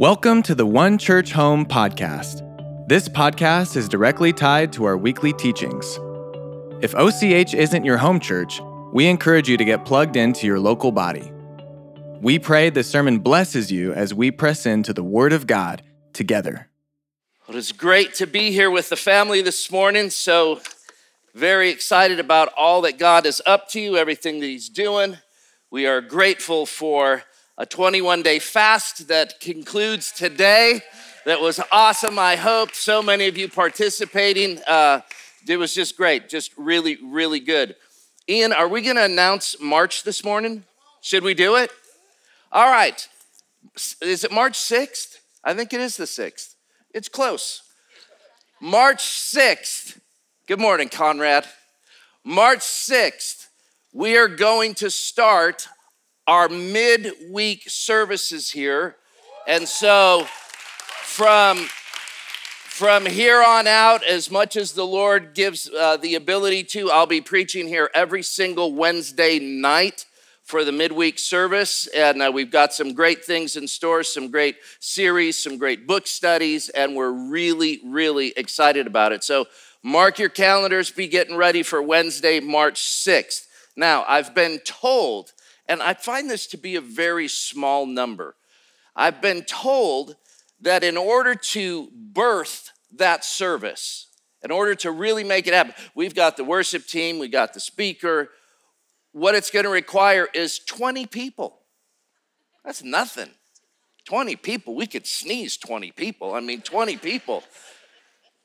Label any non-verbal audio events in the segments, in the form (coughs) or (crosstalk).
Welcome to the One Church Home podcast. This podcast is directly tied to our weekly teachings. If OCH isn't your home church, we encourage you to get plugged into your local body. We pray the sermon blesses you as we press into the Word of God together. Well, it's great to be here with the family this morning. So, very excited about all that God is up to, everything that He's doing. We are grateful for a 21 day fast that concludes today. That was awesome. I hope so many of you participating. Uh, it was just great, just really, really good. Ian, are we going to announce March this morning? Should we do it? All right. Is it March 6th? I think it is the 6th. It's close. March 6th. Good morning, Conrad. March 6th, we are going to start our midweek services here. And so from from here on out, as much as the Lord gives uh, the ability to, I'll be preaching here every single Wednesday night for the midweek service. And uh, we've got some great things in store, some great series, some great book studies, and we're really, really excited about it. So mark your calendars, be getting ready for Wednesday, March 6th. Now, I've been told and I find this to be a very small number. I've been told that in order to birth that service, in order to really make it happen, we've got the worship team, we got the speaker. What it's going to require is 20 people. That's nothing. 20 people, we could sneeze 20 people. I mean, 20 people.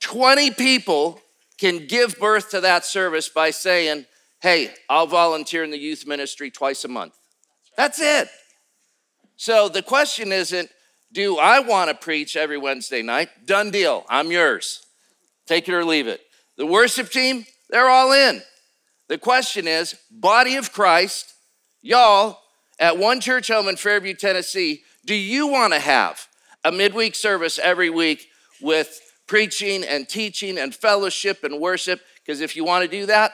20 people can give birth to that service by saying, hey, I'll volunteer in the youth ministry twice a month. That's it. So the question isn't, do I want to preach every Wednesday night? Done deal. I'm yours. Take it or leave it. The worship team, they're all in. The question is, body of Christ, y'all at One Church Home in Fairview, Tennessee, do you want to have a midweek service every week with preaching and teaching and fellowship and worship? Because if you want to do that,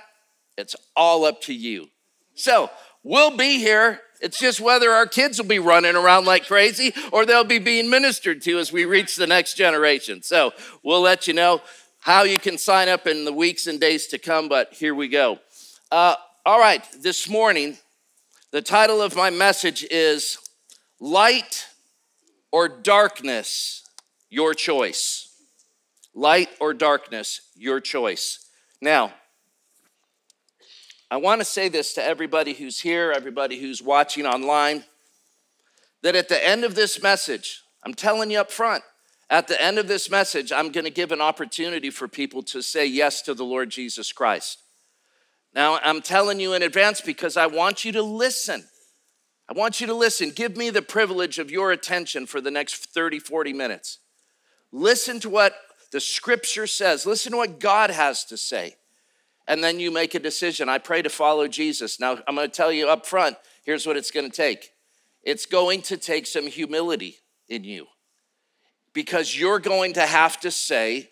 it's all up to you. So we'll be here. It's just whether our kids will be running around like crazy or they'll be being ministered to as we reach the next generation. So we'll let you know how you can sign up in the weeks and days to come, but here we go. Uh, all right, this morning, the title of my message is Light or Darkness, Your Choice. Light or darkness, your choice. Now, I want to say this to everybody who's here, everybody who's watching online, that at the end of this message, I'm telling you up front, at the end of this message, I'm going to give an opportunity for people to say yes to the Lord Jesus Christ. Now, I'm telling you in advance because I want you to listen. I want you to listen. Give me the privilege of your attention for the next 30, 40 minutes. Listen to what the scripture says, listen to what God has to say and then you make a decision. I pray to follow Jesus. Now, I'm going to tell you up front here's what it's going to take it's going to take some humility in you because you're going to have to say,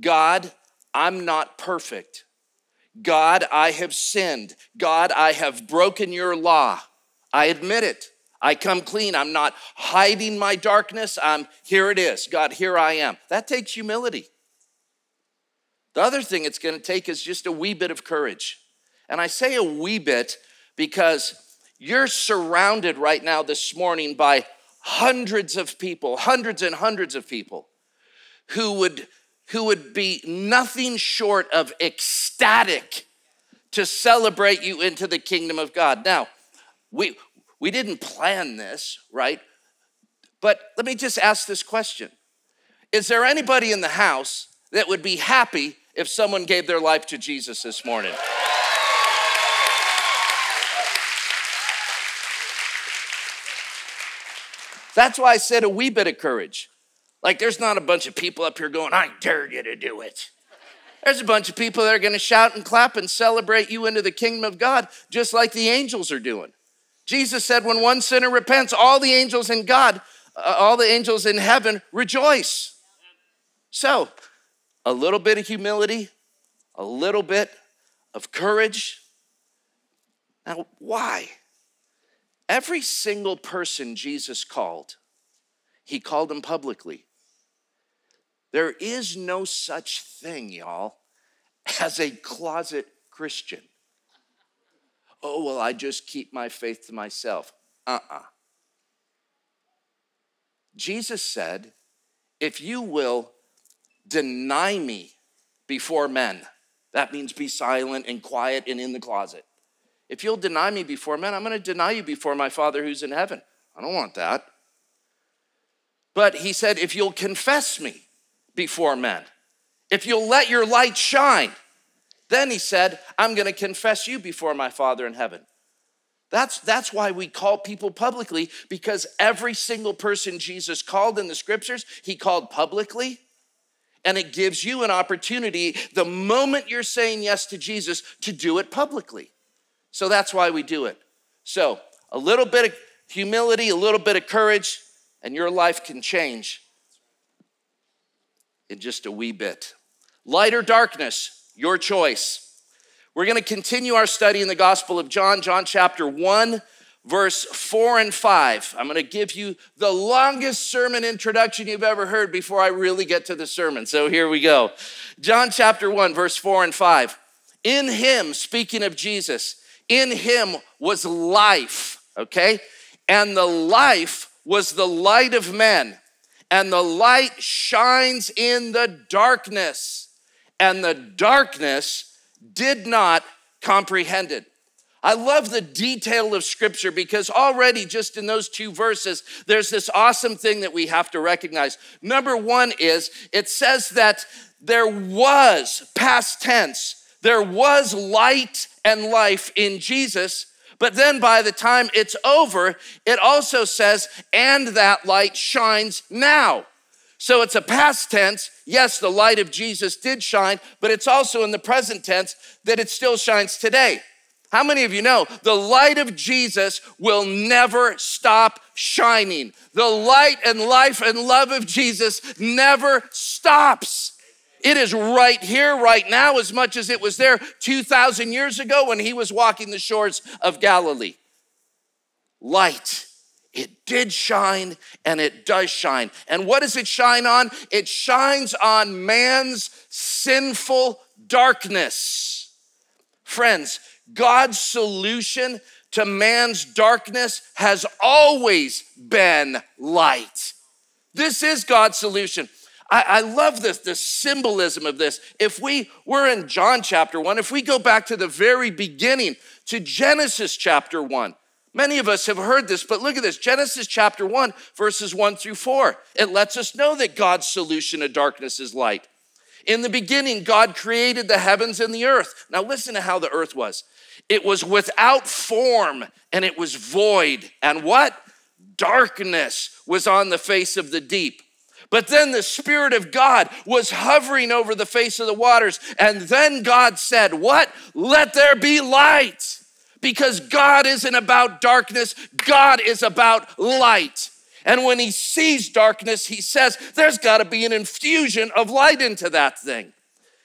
God, I'm not perfect. God, I have sinned. God, I have broken your law. I admit it. I come clean. I'm not hiding my darkness. I'm here it is. God, here I am. That takes humility. The other thing it's going to take is just a wee bit of courage. And I say a wee bit because you're surrounded right now this morning by hundreds of people, hundreds and hundreds of people who would who would be nothing short of ecstatic to celebrate you into the kingdom of God. Now, we we didn't plan this, right? But let me just ask this question. Is there anybody in the house that would be happy if someone gave their life to Jesus this morning. That's why I said a wee bit of courage. Like, there's not a bunch of people up here going, I dare you to do it. There's a bunch of people that are going to shout and clap and celebrate you into the kingdom of God, just like the angels are doing. Jesus said, when one sinner repents, all the angels in God, uh, all the angels in heaven rejoice. So, a little bit of humility, a little bit of courage. Now, why? Every single person Jesus called, he called them publicly. There is no such thing, y'all, as a closet Christian. Oh, well, I just keep my faith to myself. Uh uh-uh. uh Jesus said, if you will deny me before men, that means be silent and quiet and in the closet. If you'll deny me before men, I'm going to deny you before my Father who's in heaven. I don't want that. But he said, if you'll confess me before men, if you'll let your light shine, then he said, I'm going to confess you before my Father in heaven. That's, that's why we call people publicly, because every single person Jesus called in the scriptures, he called publicly. And it gives you an opportunity the moment you're saying yes to Jesus to do it publicly. So that's why we do it. So, a little bit of humility, a little bit of courage, and your life can change in just a wee bit. Light or darkness, your choice. We're going to continue our study in the Gospel of John, John chapter 1, verse 4 and 5. I'm going to give you the longest sermon introduction you've ever heard before I really get to the sermon. So here we go. John chapter 1, verse 4 and 5. In him, speaking of Jesus, in him was life, okay? And the life was the light of men. And the light shines in the darkness. And the darkness did not comprehend it. I love the detail of scripture because already, just in those two verses, there's this awesome thing that we have to recognize. Number one is it says that there was, past tense, there was light and life in Jesus. But then by the time it's over, it also says, and that light shines now. So it's a past tense. Yes, the light of Jesus did shine, but it's also in the present tense that it still shines today. How many of you know the light of Jesus will never stop shining? The light and life and love of Jesus never stops. It is right here, right now, as much as it was there 2,000 years ago when he was walking the shores of Galilee. Light. It did shine and it does shine. And what does it shine on? It shines on man's sinful darkness. Friends, God's solution to man's darkness has always been light. This is God's solution. I, I love this, the symbolism of this. If we were in John chapter one, if we go back to the very beginning, to Genesis chapter one, Many of us have heard this, but look at this Genesis chapter 1, verses 1 through 4. It lets us know that God's solution to darkness is light. In the beginning, God created the heavens and the earth. Now, listen to how the earth was it was without form and it was void. And what? Darkness was on the face of the deep. But then the Spirit of God was hovering over the face of the waters. And then God said, What? Let there be light. Because God isn't about darkness, God is about light. And when He sees darkness, He says, There's got to be an infusion of light into that thing.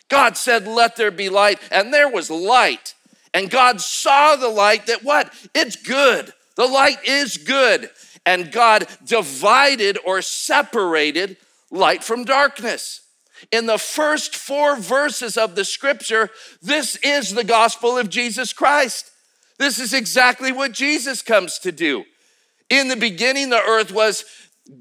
God said, Let there be light. And there was light. And God saw the light that what? It's good. The light is good and God divided or separated light from darkness. In the first four verses of the scripture, this is the gospel of Jesus Christ. This is exactly what Jesus comes to do. In the beginning, the earth was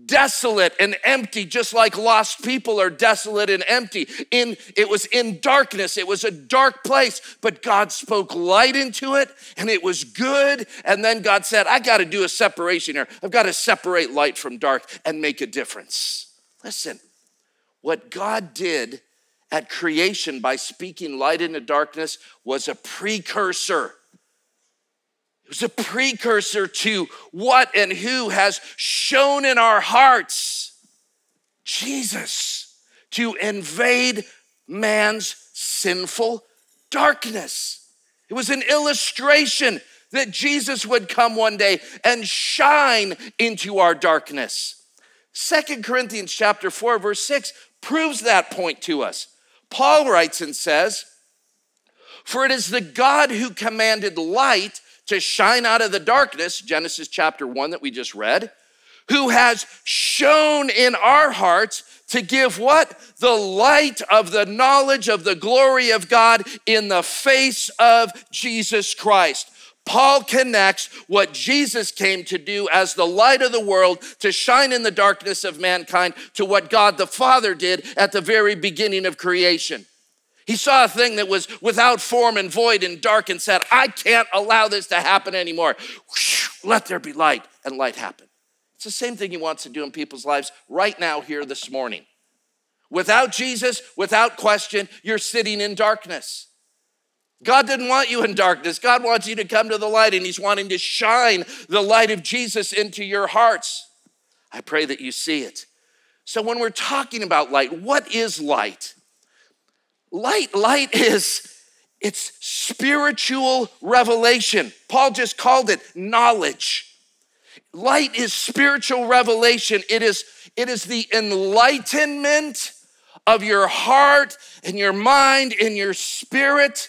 desolate and empty just like lost people are desolate and empty. In it was in darkness. It was a dark place but god spoke light into it and it was good. And then god said i got to do a separation here. I've got to separate light from dark and make a difference. Listen what god did at creation by speaking light into darkness was a precursor was a precursor to what and who has shone in our hearts Jesus to invade man's sinful darkness. It was an illustration that Jesus would come one day and shine into our darkness. Second Corinthians chapter 4 verse 6 proves that point to us. Paul writes and says, "For it is the God who commanded light to shine out of the darkness, Genesis chapter 1 that we just read, who has shone in our hearts to give what? The light of the knowledge of the glory of God in the face of Jesus Christ. Paul connects what Jesus came to do as the light of the world to shine in the darkness of mankind to what God the Father did at the very beginning of creation. He saw a thing that was without form and void and dark and said, I can't allow this to happen anymore. Let there be light, and light happened. It's the same thing he wants to do in people's lives right now, here this morning. Without Jesus, without question, you're sitting in darkness. God didn't want you in darkness. God wants you to come to the light, and He's wanting to shine the light of Jesus into your hearts. I pray that you see it. So, when we're talking about light, what is light? Light, light is it's spiritual revelation. Paul just called it knowledge. Light is spiritual revelation. It is, it is the enlightenment of your heart and your mind and your spirit.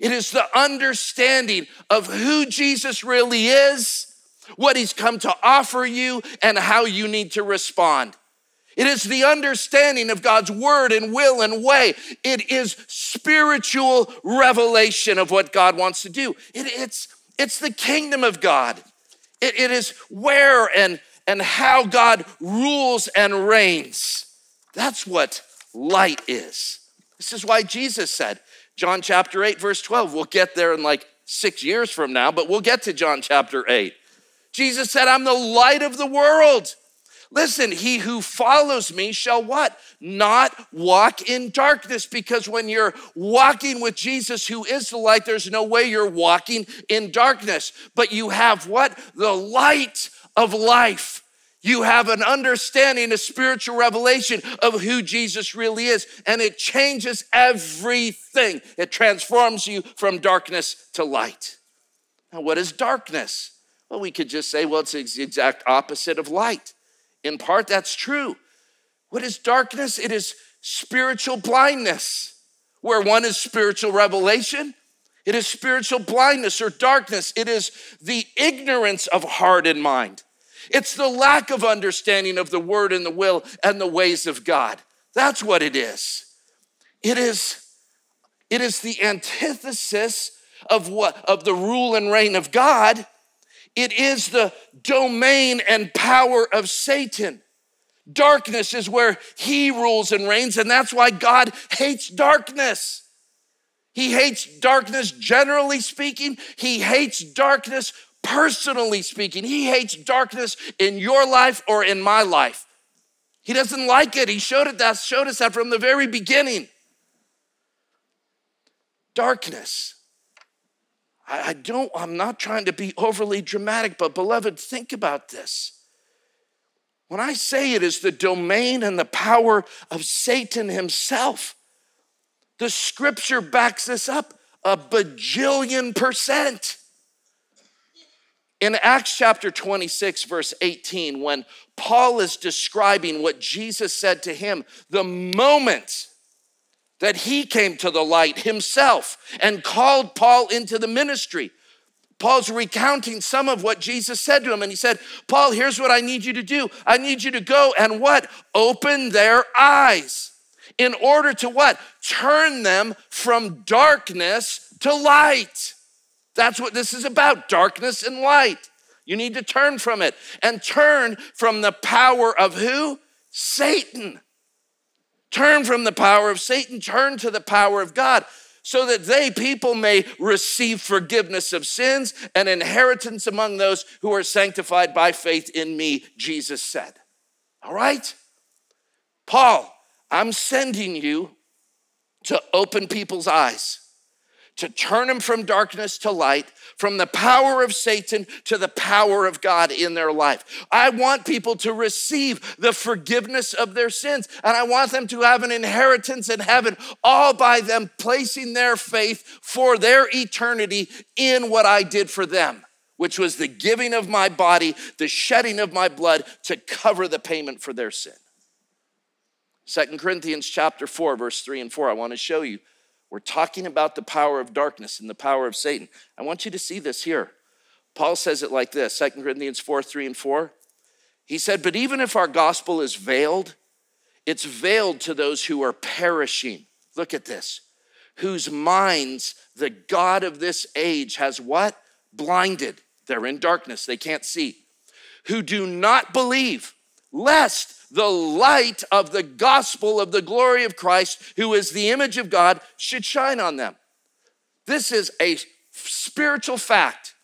It is the understanding of who Jesus really is, what he's come to offer you, and how you need to respond. It is the understanding of God's word and will and way. It is spiritual revelation of what God wants to do. It, it's, it's the kingdom of God. It, it is where and, and how God rules and reigns. That's what light is. This is why Jesus said, John chapter 8, verse 12, we'll get there in like six years from now, but we'll get to John chapter 8. Jesus said, I'm the light of the world. Listen, he who follows me shall what? Not walk in darkness. Because when you're walking with Jesus, who is the light, there's no way you're walking in darkness. But you have what? The light of life. You have an understanding, a spiritual revelation of who Jesus really is, and it changes everything. It transforms you from darkness to light. Now, what is darkness? Well, we could just say, well, it's the exact opposite of light. In part, that's true. What is darkness? It is spiritual blindness. Where one is spiritual revelation, it is spiritual blindness or darkness. It is the ignorance of heart and mind. It's the lack of understanding of the word and the will and the ways of God. That's what it is. It is, it is the antithesis of what of the rule and reign of God it is the domain and power of Satan. Darkness is where he rules and reigns, and that's why God hates darkness. He hates darkness generally speaking, he hates darkness personally speaking. He hates darkness in your life or in my life. He doesn't like it. He showed it that showed us that from the very beginning. Darkness I, I don't, I'm not trying to be overly dramatic, but beloved, think about this. When I say it is the domain and the power of Satan himself, the scripture backs this up a bajillion percent. In Acts chapter 26, verse 18, when Paul is describing what Jesus said to him, the moment that he came to the light himself and called Paul into the ministry. Paul's recounting some of what Jesus said to him, and he said, Paul, here's what I need you to do. I need you to go and what? Open their eyes. In order to what? Turn them from darkness to light. That's what this is about darkness and light. You need to turn from it and turn from the power of who? Satan. Turn from the power of Satan, turn to the power of God, so that they, people, may receive forgiveness of sins and inheritance among those who are sanctified by faith in me, Jesus said. All right? Paul, I'm sending you to open people's eyes to turn them from darkness to light, from the power of Satan to the power of God in their life. I want people to receive the forgiveness of their sins, and I want them to have an inheritance in heaven, all by them placing their faith for their eternity in what I did for them. Which was the giving of my body, the shedding of my blood to cover the payment for their sin. Second Corinthians chapter 4, verse 3 and 4. I want to show you we're talking about the power of darkness and the power of Satan. I want you to see this here. Paul says it like this 2 Corinthians 4 3 and 4. He said, But even if our gospel is veiled, it's veiled to those who are perishing. Look at this. Whose minds the God of this age has what? Blinded. They're in darkness, they can't see. Who do not believe, lest the light of the gospel of the glory of Christ, who is the image of God, should shine on them. This is a spiritual fact.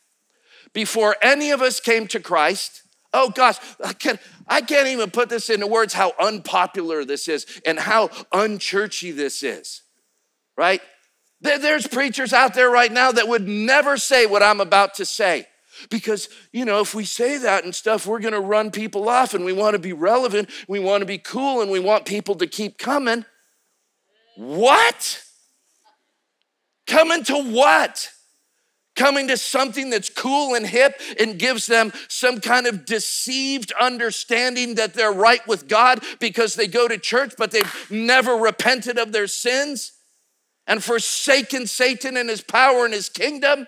Before any of us came to Christ, oh gosh, I can't, I can't even put this into words how unpopular this is and how unchurchy this is, right? There's preachers out there right now that would never say what I'm about to say. Because, you know, if we say that and stuff, we're gonna run people off and we wanna be relevant, we wanna be cool, and we want people to keep coming. What? Coming to what? Coming to something that's cool and hip and gives them some kind of deceived understanding that they're right with God because they go to church, but they've never repented of their sins and forsaken Satan and his power and his kingdom.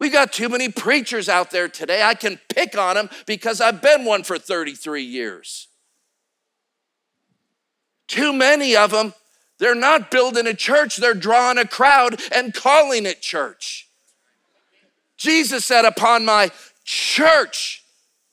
We got too many preachers out there today. I can pick on them because I've been one for 33 years. Too many of them, they're not building a church, they're drawing a crowd and calling it church. Jesus said, Upon my church,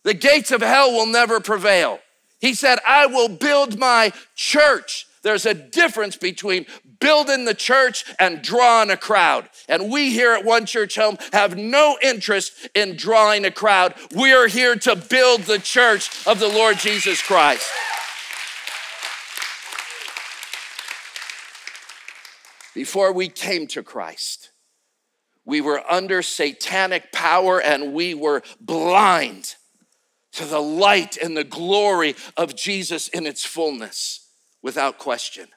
the gates of hell will never prevail. He said, I will build my church. There's a difference between building the church and drawing a crowd. And we here at One Church Home have no interest in drawing a crowd. We are here to build the church of the Lord Jesus Christ. Before we came to Christ, we were under satanic power and we were blind to the light and the glory of Jesus in its fullness, without question.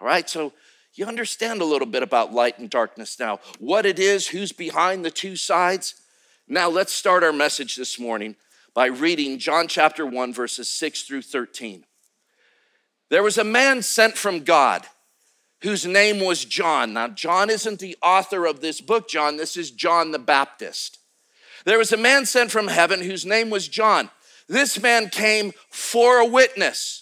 All right, so you understand a little bit about light and darkness now, what it is, who's behind the two sides. Now, let's start our message this morning by reading John chapter 1, verses 6 through 13. There was a man sent from God whose name was John. Now, John isn't the author of this book, John. This is John the Baptist. There was a man sent from heaven whose name was John. This man came for a witness,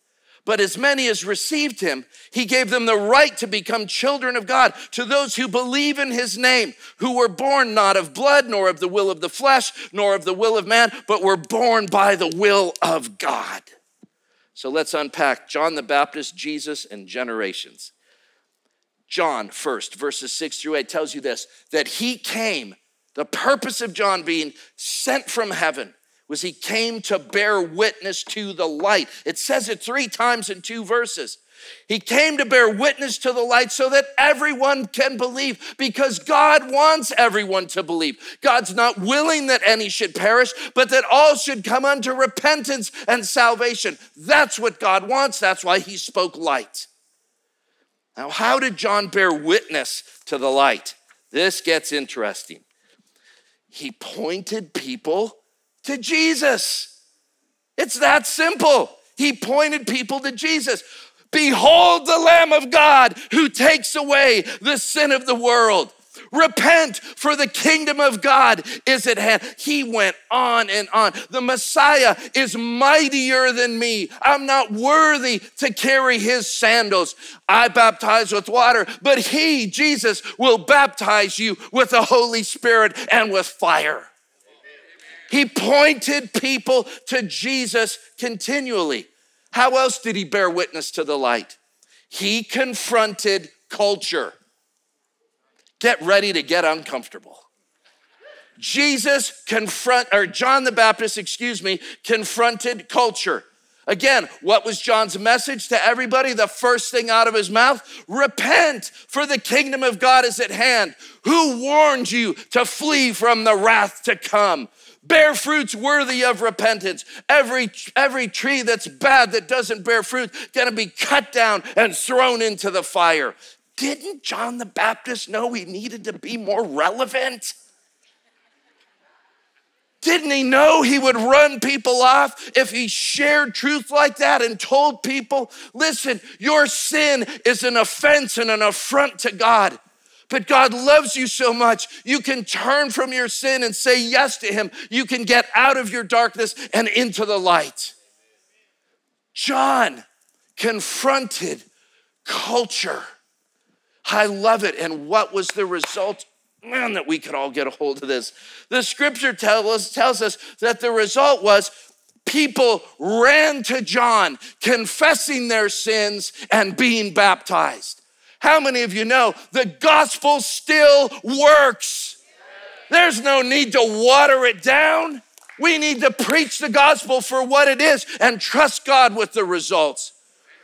But as many as received him, he gave them the right to become children of God to those who believe in his name, who were born not of blood, nor of the will of the flesh, nor of the will of man, but were born by the will of God. So let's unpack John the Baptist, Jesus, and generations. John, first, verses six through eight, tells you this that he came, the purpose of John being sent from heaven was he came to bear witness to the light. It says it three times in two verses. He came to bear witness to the light so that everyone can believe because God wants everyone to believe. God's not willing that any should perish, but that all should come unto repentance and salvation. That's what God wants. That's why he spoke light. Now, how did John bear witness to the light? This gets interesting. He pointed people to Jesus. It's that simple. He pointed people to Jesus. Behold the Lamb of God who takes away the sin of the world. Repent, for the kingdom of God is at hand. He went on and on. The Messiah is mightier than me. I'm not worthy to carry his sandals. I baptize with water, but he, Jesus, will baptize you with the Holy Spirit and with fire. He pointed people to Jesus continually. How else did he bear witness to the light? He confronted culture. Get ready to get uncomfortable. Jesus confront or John the Baptist, excuse me, confronted culture. Again, what was John's message to everybody? The first thing out of his mouth repent, for the kingdom of God is at hand. Who warned you to flee from the wrath to come? Bear fruits worthy of repentance. Every, every tree that's bad that doesn't bear fruit, gonna be cut down and thrown into the fire. Didn't John the Baptist know he needed to be more relevant? Didn't he know he would run people off if he shared truth like that and told people, listen, your sin is an offense and an affront to God. But God loves you so much, you can turn from your sin and say yes to Him. You can get out of your darkness and into the light. John confronted culture. I love it. And what was the result? Man, that we could all get a hold of this. The scripture tell us, tells us that the result was people ran to John, confessing their sins and being baptized. How many of you know the gospel still works? There's no need to water it down. We need to preach the gospel for what it is and trust God with the results.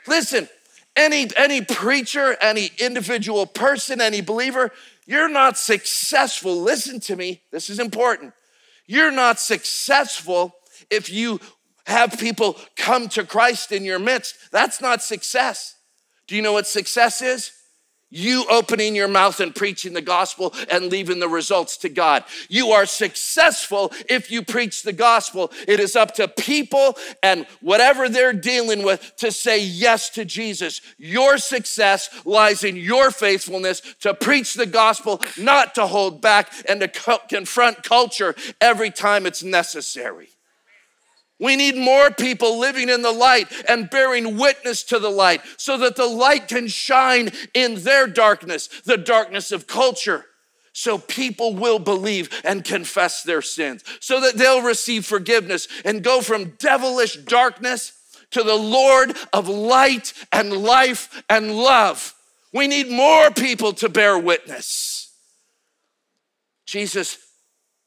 Listen, any, any preacher, any individual person, any believer, you're not successful. Listen to me, this is important. You're not successful if you have people come to Christ in your midst. That's not success. Do you know what success is? You opening your mouth and preaching the gospel and leaving the results to God. You are successful if you preach the gospel. It is up to people and whatever they're dealing with to say yes to Jesus. Your success lies in your faithfulness to preach the gospel, not to hold back and to co- confront culture every time it's necessary. We need more people living in the light and bearing witness to the light so that the light can shine in their darkness, the darkness of culture. So people will believe and confess their sins, so that they'll receive forgiveness and go from devilish darkness to the Lord of light and life and love. We need more people to bear witness. Jesus,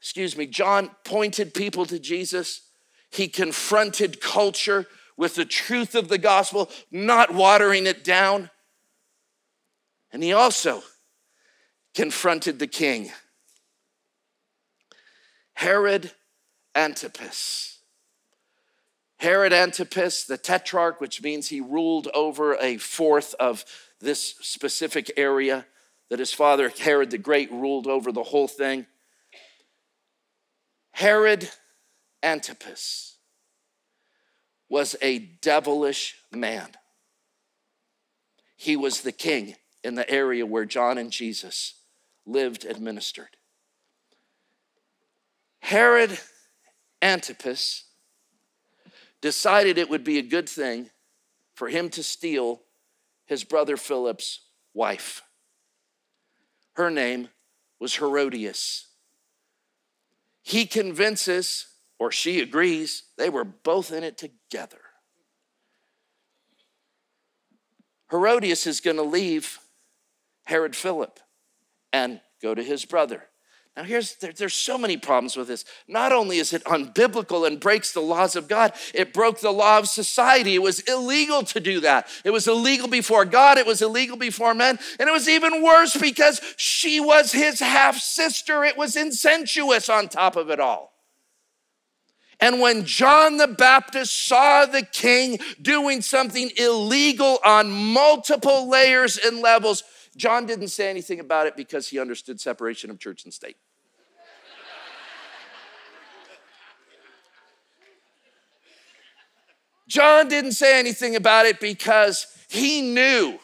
excuse me, John pointed people to Jesus he confronted culture with the truth of the gospel, not watering it down. And he also confronted the king, Herod Antipas. Herod Antipas, the tetrarch, which means he ruled over a fourth of this specific area, that his father, Herod the Great, ruled over the whole thing. Herod Antipas was a devilish man. He was the king in the area where John and Jesus lived and ministered. Herod Antipas decided it would be a good thing for him to steal his brother Philip's wife. Her name was Herodias. He convinces or she agrees, they were both in it together. Herodias is going to leave Herod Philip and go to his brother. Now, here's there, there's so many problems with this. Not only is it unbiblical and breaks the laws of God, it broke the law of society. It was illegal to do that. It was illegal before God, it was illegal before men, and it was even worse because she was his half sister. It was incestuous on top of it all. And when John the Baptist saw the king doing something illegal on multiple layers and levels, John didn't say anything about it because he understood separation of church and state. John didn't say anything about it because he knew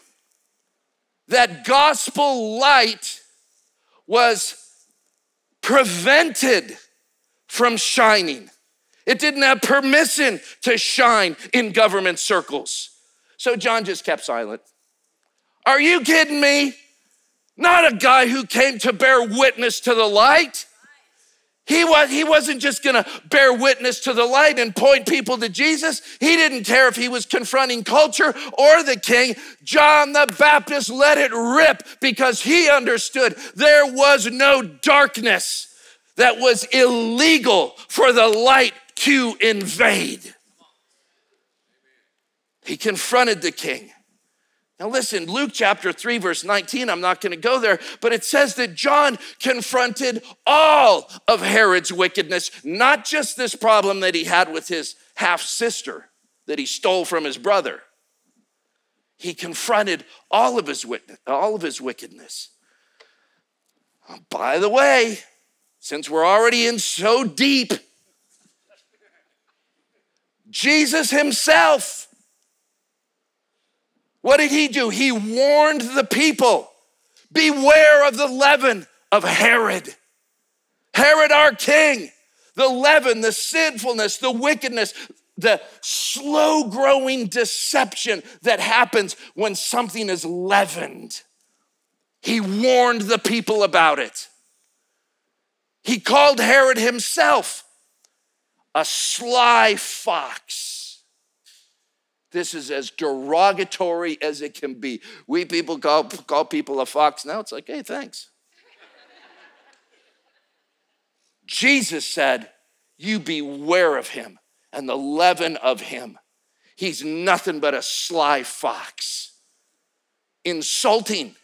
that gospel light was prevented from shining. It didn't have permission to shine in government circles. So John just kept silent. Are you kidding me? Not a guy who came to bear witness to the light. He, was, he wasn't just gonna bear witness to the light and point people to Jesus. He didn't care if he was confronting culture or the king. John the Baptist let it rip because he understood there was no darkness that was illegal for the light to invade. He confronted the king. Now, listen, Luke chapter 3, verse 19, I'm not going to go there, but it says that John confronted all of Herod's wickedness, not just this problem that he had with his half sister that he stole from his brother. He confronted all of his, witness, all of his wickedness. Uh, by the way, since we're already in so deep, Jesus himself, what did he do? He warned the people beware of the leaven of Herod. Herod, our king, the leaven, the sinfulness, the wickedness, the slow growing deception that happens when something is leavened. He warned the people about it. He called Herod himself a sly fox. This is as derogatory as it can be. We people call, call people a fox now. It's like, hey, thanks. Jesus said, You beware of him and the leaven of him. He's nothing but a sly fox, insulting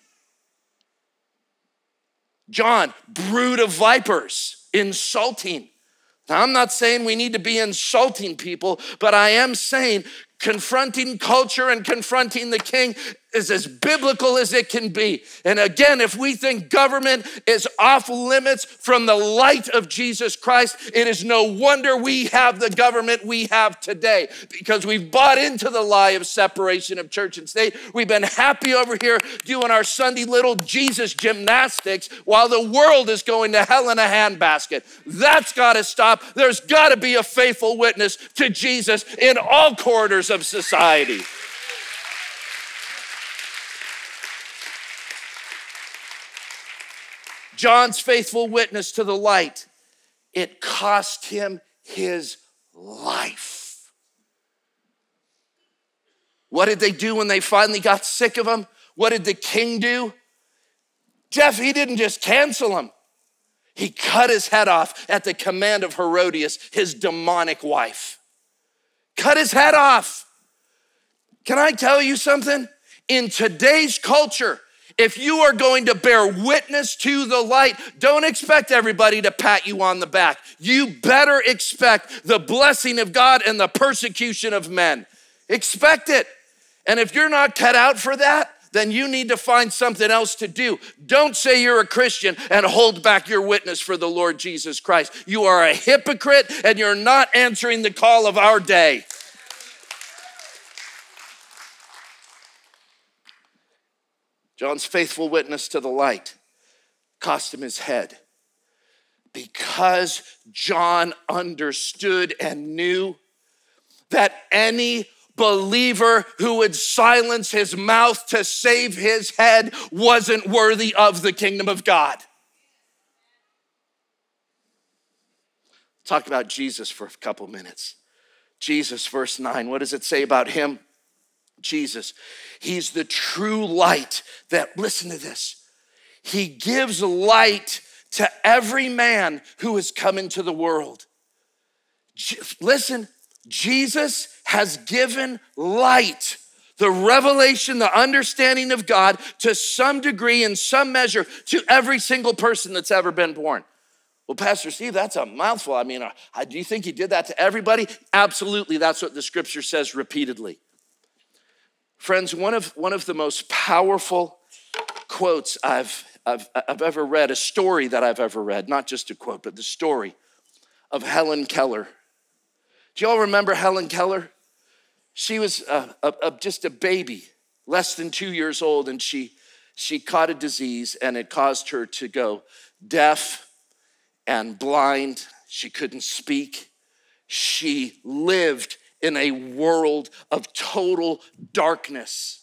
John, brood of vipers, insulting. Now, I'm not saying we need to be insulting people, but I am saying confronting culture and confronting the king is as biblical as it can be. And again, if we think government is off limits from the light of Jesus Christ, it is no wonder we have the government we have today because we've bought into the lie of separation of church and state. We've been happy over here doing our Sunday little Jesus gymnastics while the world is going to hell in a handbasket. That's got to stop. There's got to be a faithful witness to Jesus in all corridors of society. John's faithful witness to the light, it cost him his life. What did they do when they finally got sick of him? What did the king do? Jeff, he didn't just cancel him. He cut his head off at the command of Herodias, his demonic wife. Cut his head off. Can I tell you something? In today's culture, if you are going to bear witness to the light, don't expect everybody to pat you on the back. You better expect the blessing of God and the persecution of men. Expect it. And if you're not cut out for that, then you need to find something else to do. Don't say you're a Christian and hold back your witness for the Lord Jesus Christ. You are a hypocrite and you're not answering the call of our day. John's faithful witness to the light cost him his head because John understood and knew that any believer who would silence his mouth to save his head wasn't worthy of the kingdom of God. Talk about Jesus for a couple minutes. Jesus, verse 9, what does it say about him? Jesus. He's the true light that, listen to this, he gives light to every man who has come into the world. Listen, Jesus has given light, the revelation, the understanding of God to some degree, in some measure, to every single person that's ever been born. Well, Pastor Steve, that's a mouthful. I mean, uh, do you think he did that to everybody? Absolutely. That's what the scripture says repeatedly. Friends, one of, one of the most powerful quotes I've, I've, I've ever read, a story that I've ever read, not just a quote, but the story of Helen Keller. Do y'all remember Helen Keller? She was a, a, a, just a baby, less than two years old, and she, she caught a disease and it caused her to go deaf and blind. She couldn't speak. She lived in a world of total darkness.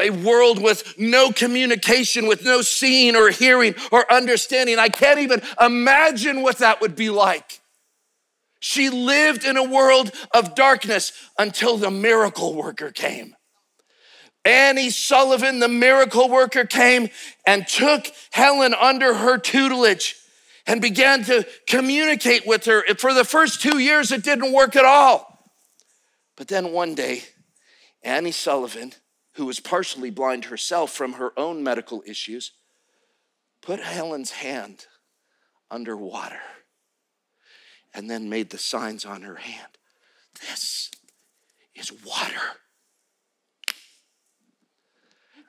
A world with no communication, with no seeing or hearing or understanding. I can't even imagine what that would be like. She lived in a world of darkness until the miracle worker came. Annie Sullivan, the miracle worker, came and took Helen under her tutelage and began to communicate with her. For the first two years, it didn't work at all. But then one day, Annie Sullivan, who was partially blind herself from her own medical issues, put Helen's hand under water and then made the signs on her hand. This is water.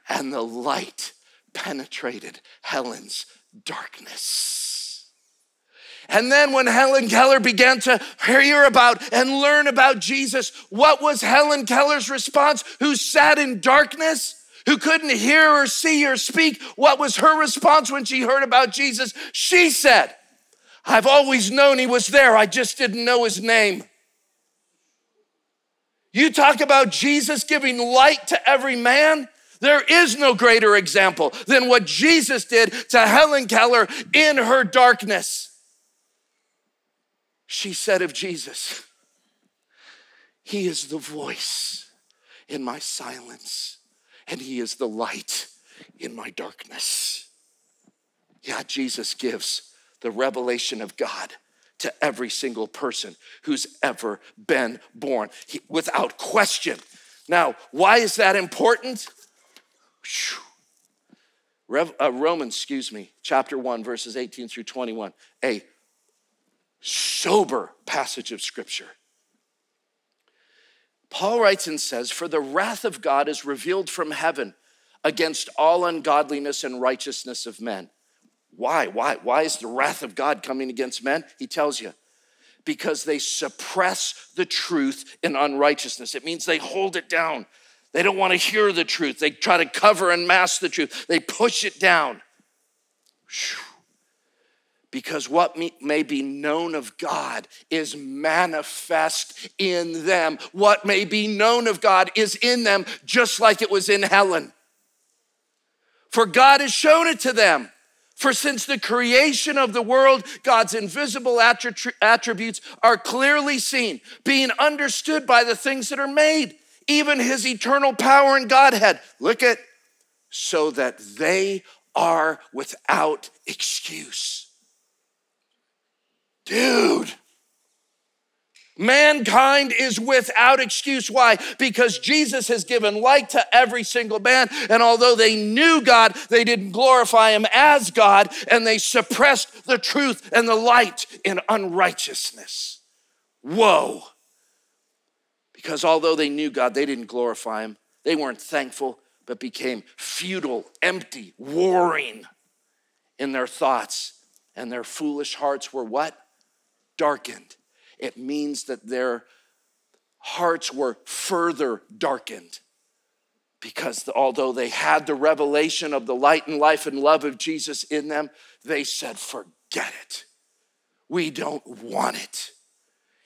And the light penetrated Helen's darkness. And then when Helen Keller began to hear about and learn about Jesus, what was Helen Keller's response? Who sat in darkness? Who couldn't hear or see or speak? What was her response when she heard about Jesus? She said, I've always known he was there, I just didn't know his name. You talk about Jesus giving light to every man. There is no greater example than what Jesus did to Helen Keller in her darkness. She said of Jesus, He is the voice in my silence, and He is the light in my darkness. Yeah, Jesus gives the revelation of God to every single person who's ever been born he, without question. Now, why is that important? Rev, uh, Romans, excuse me, chapter 1, verses 18 through 21, a sober passage of scripture. Paul writes and says, For the wrath of God is revealed from heaven against all ungodliness and righteousness of men. Why? Why? Why is the wrath of God coming against men? He tells you. Because they suppress the truth in unrighteousness. It means they hold it down. They don't want to hear the truth. They try to cover and mask the truth. They push it down. Because what may be known of God is manifest in them. What may be known of God is in them, just like it was in Helen. For God has shown it to them. For since the creation of the world, God's invisible attributes are clearly seen, being understood by the things that are made even his eternal power and Godhead. Look at, so that they are without excuse. Dude. Mankind is without excuse. Why? Because Jesus has given light to every single man. And although they knew God, they didn't glorify him as God and they suppressed the truth and the light in unrighteousness. Whoa. Because although they knew God, they didn't glorify Him. They weren't thankful, but became futile, empty, warring in their thoughts. And their foolish hearts were what? Darkened. It means that their hearts were further darkened because although they had the revelation of the light and life and love of Jesus in them, they said, Forget it. We don't want it.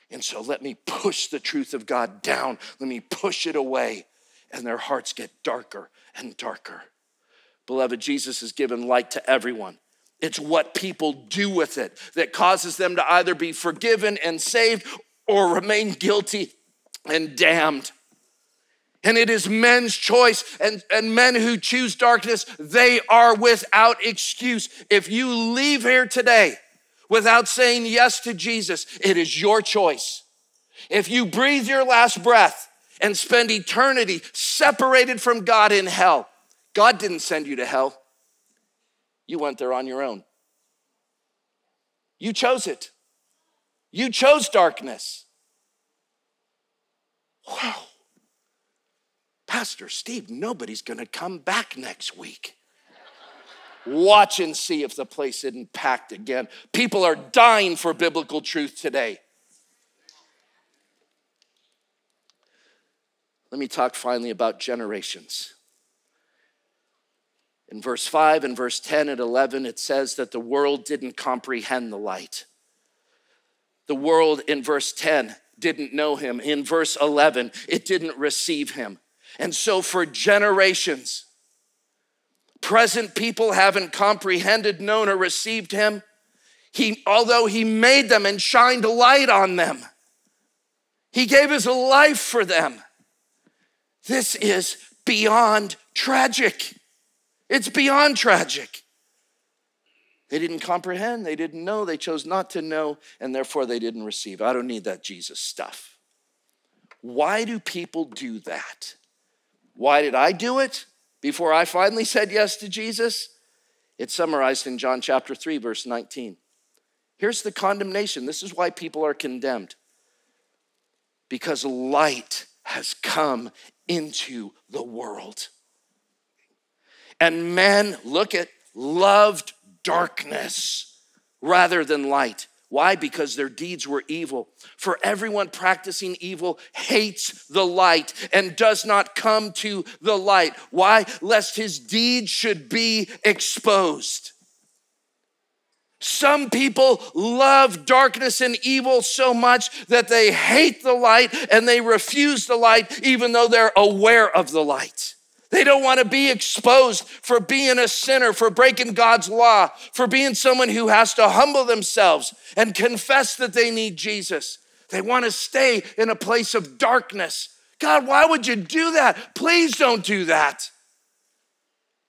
And so let me push the truth of God down. Let me push it away. And their hearts get darker and darker. Beloved, Jesus has given light to everyone. It's what people do with it that causes them to either be forgiven and saved or remain guilty and damned. And it is men's choice, and, and men who choose darkness, they are without excuse. If you leave here today without saying yes to Jesus, it is your choice. If you breathe your last breath and spend eternity separated from God in hell, God didn't send you to hell. You went there on your own. You chose it. You chose darkness. Wow. Pastor Steve, nobody's going to come back next week. Watch and see if the place isn't packed again. People are dying for biblical truth today. Let me talk finally about generations. In verse 5 and verse 10 and 11, it says that the world didn't comprehend the light. The world in verse 10 didn't know him. In verse 11, it didn't receive him. And so for generations, present people haven't comprehended, known, or received him. He, although he made them and shined light on them, he gave his life for them. This is beyond tragic. It's beyond tragic. They didn't comprehend, they didn't know, they chose not to know, and therefore they didn't receive. I don't need that Jesus stuff. Why do people do that? Why did I do it before I finally (laughs) said yes to Jesus? It's summarized in John chapter 3, verse 19. Here's the condemnation. This is why people are condemned. Because light has come into the world. And men, look at, loved darkness rather than light. Why? Because their deeds were evil. For everyone practicing evil hates the light and does not come to the light. Why? Lest his deeds should be exposed. Some people love darkness and evil so much that they hate the light and they refuse the light even though they're aware of the light. They don't want to be exposed for being a sinner, for breaking God's law, for being someone who has to humble themselves and confess that they need Jesus. They want to stay in a place of darkness. God, why would you do that? Please don't do that.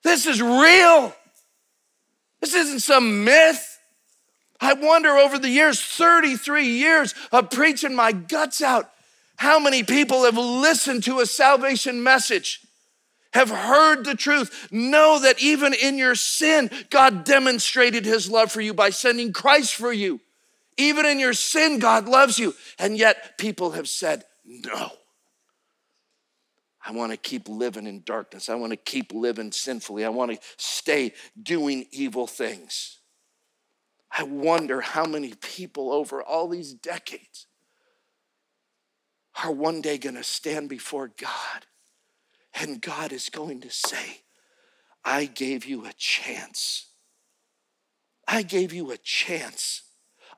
This is real. This isn't some myth. I wonder over the years, 33 years of preaching my guts out, how many people have listened to a salvation message, have heard the truth, know that even in your sin, God demonstrated his love for you by sending Christ for you. Even in your sin, God loves you. And yet, people have said, No. I want to keep living in darkness. I want to keep living sinfully. I want to stay doing evil things. I wonder how many people over all these decades are one day going to stand before God and God is going to say, I gave you a chance. I gave you a chance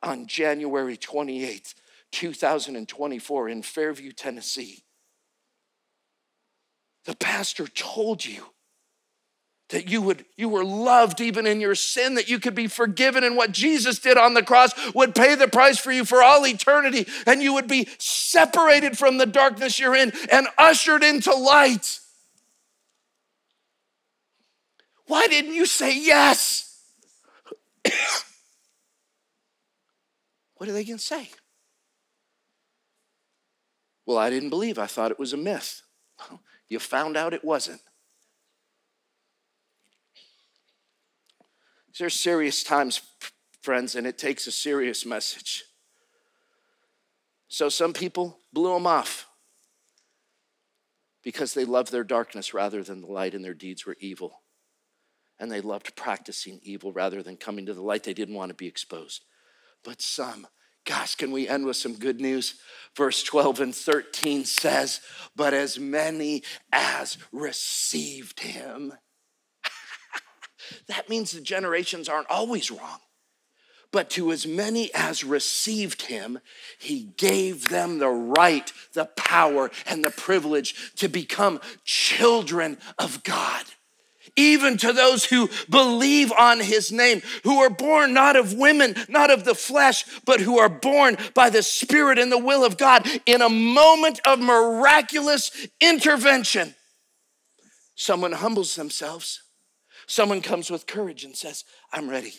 on January 28th, 2024, in Fairview, Tennessee. The pastor told you that you would you were loved even in your sin that you could be forgiven and what Jesus did on the cross would pay the price for you for all eternity and you would be separated from the darkness you're in and ushered into light why didn't you say yes? (coughs) What are they going to say? Well i didn't believe. I thought it was a myth. (laughs) You found out it wasn't. These are serious times, friends, and it takes a serious message. So some people blew them off because they loved their darkness rather than the light, and their deeds were evil. And they loved practicing evil rather than coming to the light. They didn't want to be exposed. But some, gosh, can we end with some good news? Verse 12 and 13 says, But as many as received him, (laughs) that means the generations aren't always wrong. But to as many as received him, he gave them the right, the power, and the privilege to become children of God. Even to those who believe on his name, who are born not of women, not of the flesh, but who are born by the Spirit and the will of God in a moment of miraculous intervention. Someone humbles themselves Someone comes with courage and says, I'm ready.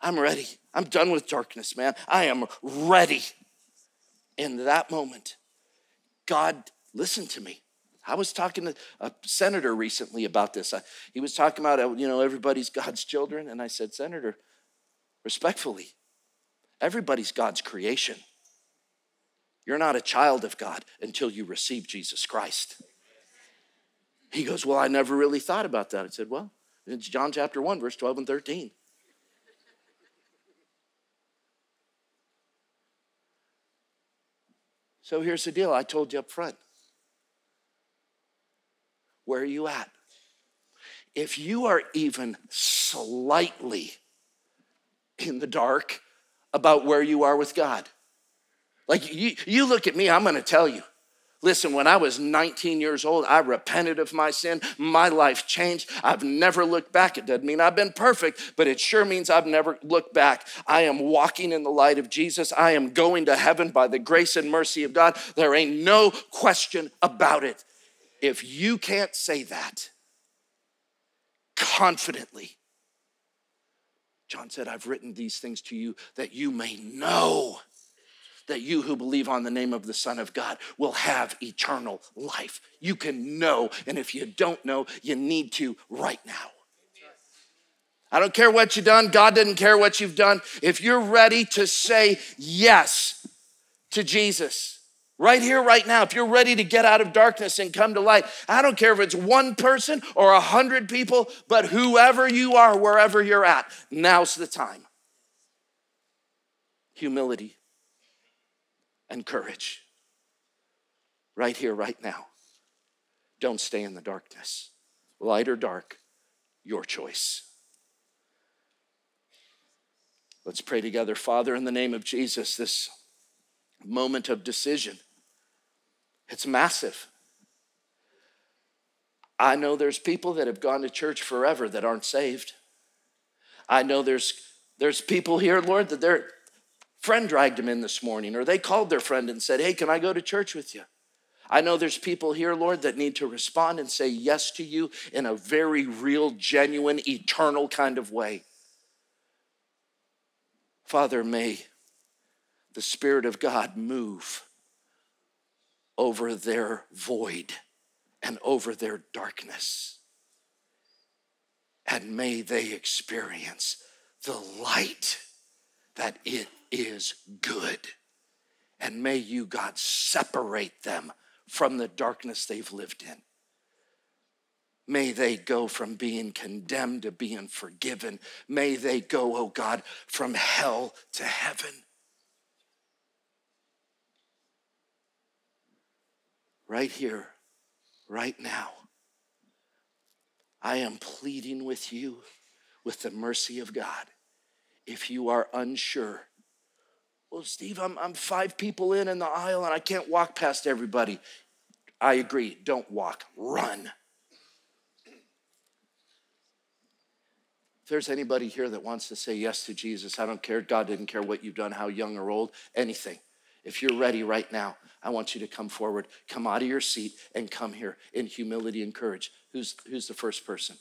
I'm ready. I'm done with darkness, man. I am ready. In that moment, God listen to me. I was talking to a senator recently about this. I, he was talking about, uh, you know, everybody's (laughs) God's children. And I said, Senator, respectfully, everybody's God's creation. You're not a child of God until you receive Jesus Christ. He goes, Well, I never really thought about that. I said, Well, it's John chapter 1, verse 12 and 13. So here's the deal I told you up front. Where are you at? If you are even slightly in the dark about where you are with God, like you, you look at me, I'm gonna tell you. Listen, when I was 19 years old, I repented of my sin. My life changed. I've never looked back. It doesn't mean I've been perfect, but it sure means I've never looked back. I am walking in the light of Jesus. I am going to heaven by the grace and mercy of God. There ain't no question about it. If you can't say that confidently, John said, I've written these things to you that you may know that you who believe on the name of the Son of God will have eternal life. You can know, and if you don't know, you need to right now. I don't care what you've done, God doesn't care what you've done. If you're ready to say yes to Jesus, right here, right now, if you're ready to get out of darkness and come to light, I don't care if it's one person or a hundred people, but whoever you are, wherever you're at, now's the time. Humility and courage. Right here, right now. Don't stay in the darkness. Light or dark, your choice. Let's pray together. Father, in the name of Jesus, this moment of decision, it's massive. I know there's people that have gone to church forever that aren't saved. I know there's, there's people here, Lord, that their friend dragged them in this morning, or they called their friend and said, Hey, can I go to church with you? I know there's people here, Lord, that need to respond and say yes to you in a very real, genuine, eternal kind of way. Father, may the Spirit of God move over their void and over their darkness. And may they experience the light that it is good. And may you, God, separate them from the darkness they've lived in. May they go from being condemned to being forgiven. May they go, oh God, from hell to heaven. Right here, right now, I am pleading with you with the mercy of God. If you are unsure, well, Steve, I'm, I'm five people in in the aisle and I can't walk past everybody. I agree. Don't walk, run. If there's anybody here that wants to say yes to Jesus, I don't care. God didn't care what you've done, how young or old, anything. If you're ready right now, I want you to come forward, come out of your seat, and come here in humility and courage. Who's, who's the first person?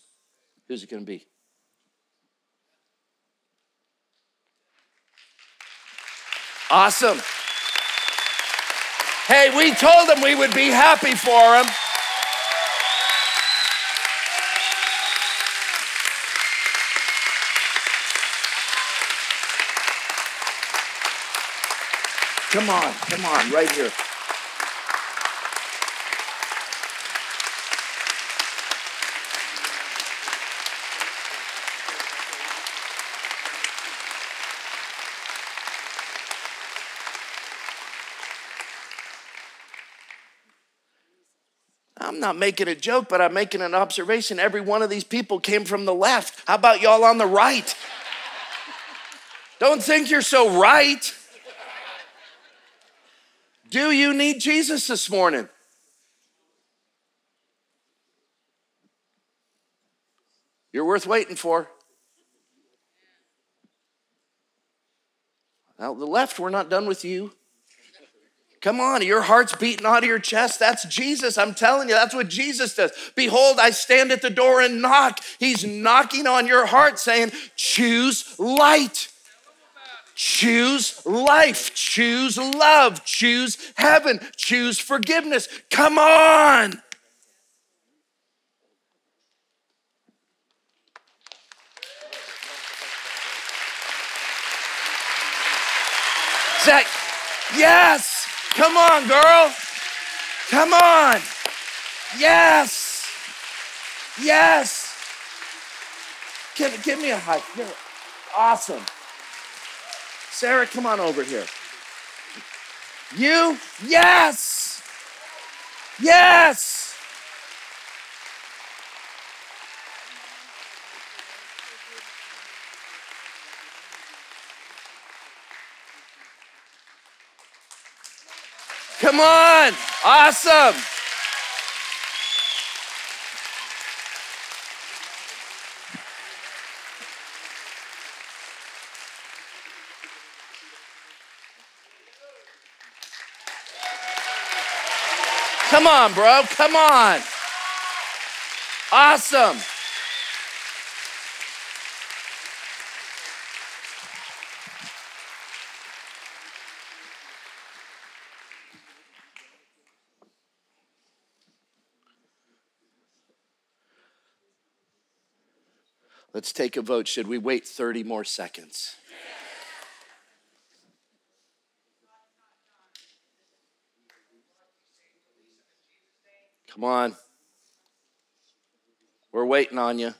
Who's it going to be? Awesome. Hey, we told them we would be happy for them. Come on, come on, right here. Not making a joke, but I'm making an observation. Every one of these people came from the left. How about y'all on the right? Don't think you're so right. Do you need Jesus this morning? You're worth waiting for. Now, the left, we're not done with you. Come on, your heart's beating out of your chest. That's Jesus. I'm telling you, that's what Jesus does. Behold, I stand at the door and knock. He's knocking on your heart saying, Choose light. Choose life, choose love, choose heaven, choose forgiveness. Come on. Zach, yes. Come on, girl. Come on. Yes. Yes. Give, give me a hug. Awesome. Sarah, come on over here. You? Yes! Yes! Come on! Awesome! Come on, bro. Come on. Awesome. Let's take a vote. Should we wait 30 more seconds? Come on. We're waiting on you.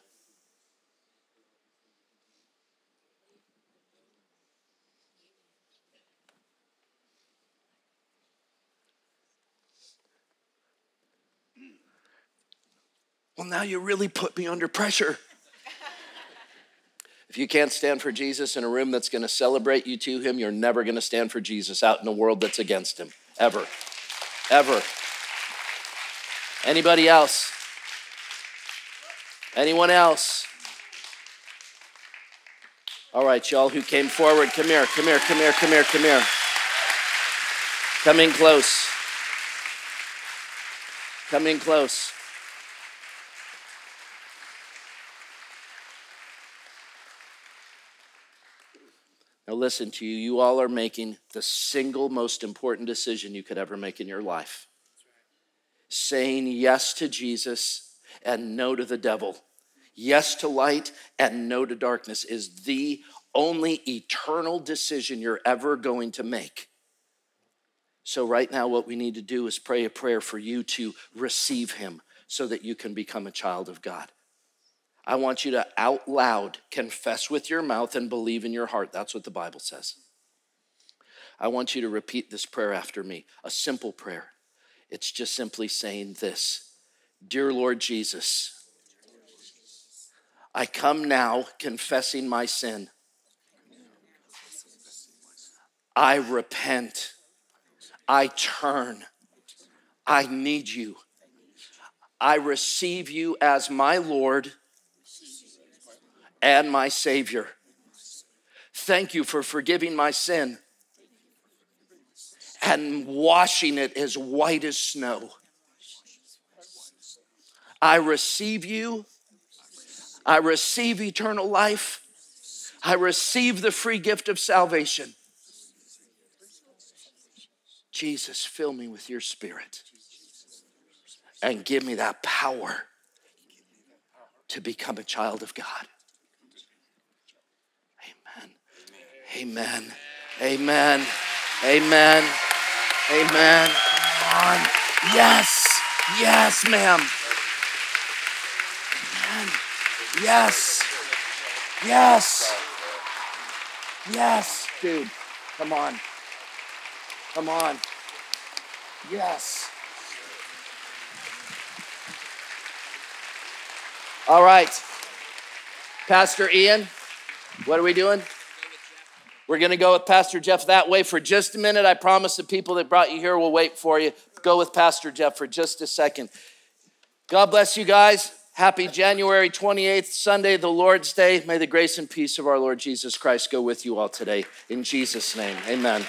Well, now you really put me under pressure. If you can't stand for Jesus in a room that's going to celebrate you to him, you're never going to stand for Jesus out in a world that's against him. Ever. Ever. Anybody else? Anyone else? All right, y'all who came forward, come here, come here, come here, come here, come here. Come in close. Come in close. Listen to you. You all are making the single most important decision you could ever make in your life. Saying yes to Jesus and no to the devil. Yes to light and no to darkness is the only eternal decision you're ever going to make. So, right now, what we need to do is pray a prayer for you to receive Him so that you can become a child of God. I want you to out loud confess with your mouth and believe in your heart. That's what the Bible says. I want you to repeat this prayer after me, a simple prayer. It's just simply saying this Dear Lord Jesus, I come now confessing my sin. I repent. I turn. I need you. I receive you as my Lord and my Savior. Thank you for forgiving my sin and washing it as white as snow. I receive you. I receive eternal life. I receive the free gift of salvation. Jesus, fill me with your spirit and give me that power to become a child of God. Amen. Amen. Amen. Amen. Come on. Yes. Yes, ma'am. Amen. Yes. Yes. Yes, dude. Come on. Come on. Yes. All right. Pastor Ian, what are we doing? We're going to go with Pastor Jeff that way for just a minute. I promise the people that brought you here will wait for you. Go with Pastor Jeff for just a second. God bless you guys. Happy January 28th, Sunday, the Lord's Day. May the grace and peace of our Lord Jesus Christ go with you all today. In Jesus' name, amen.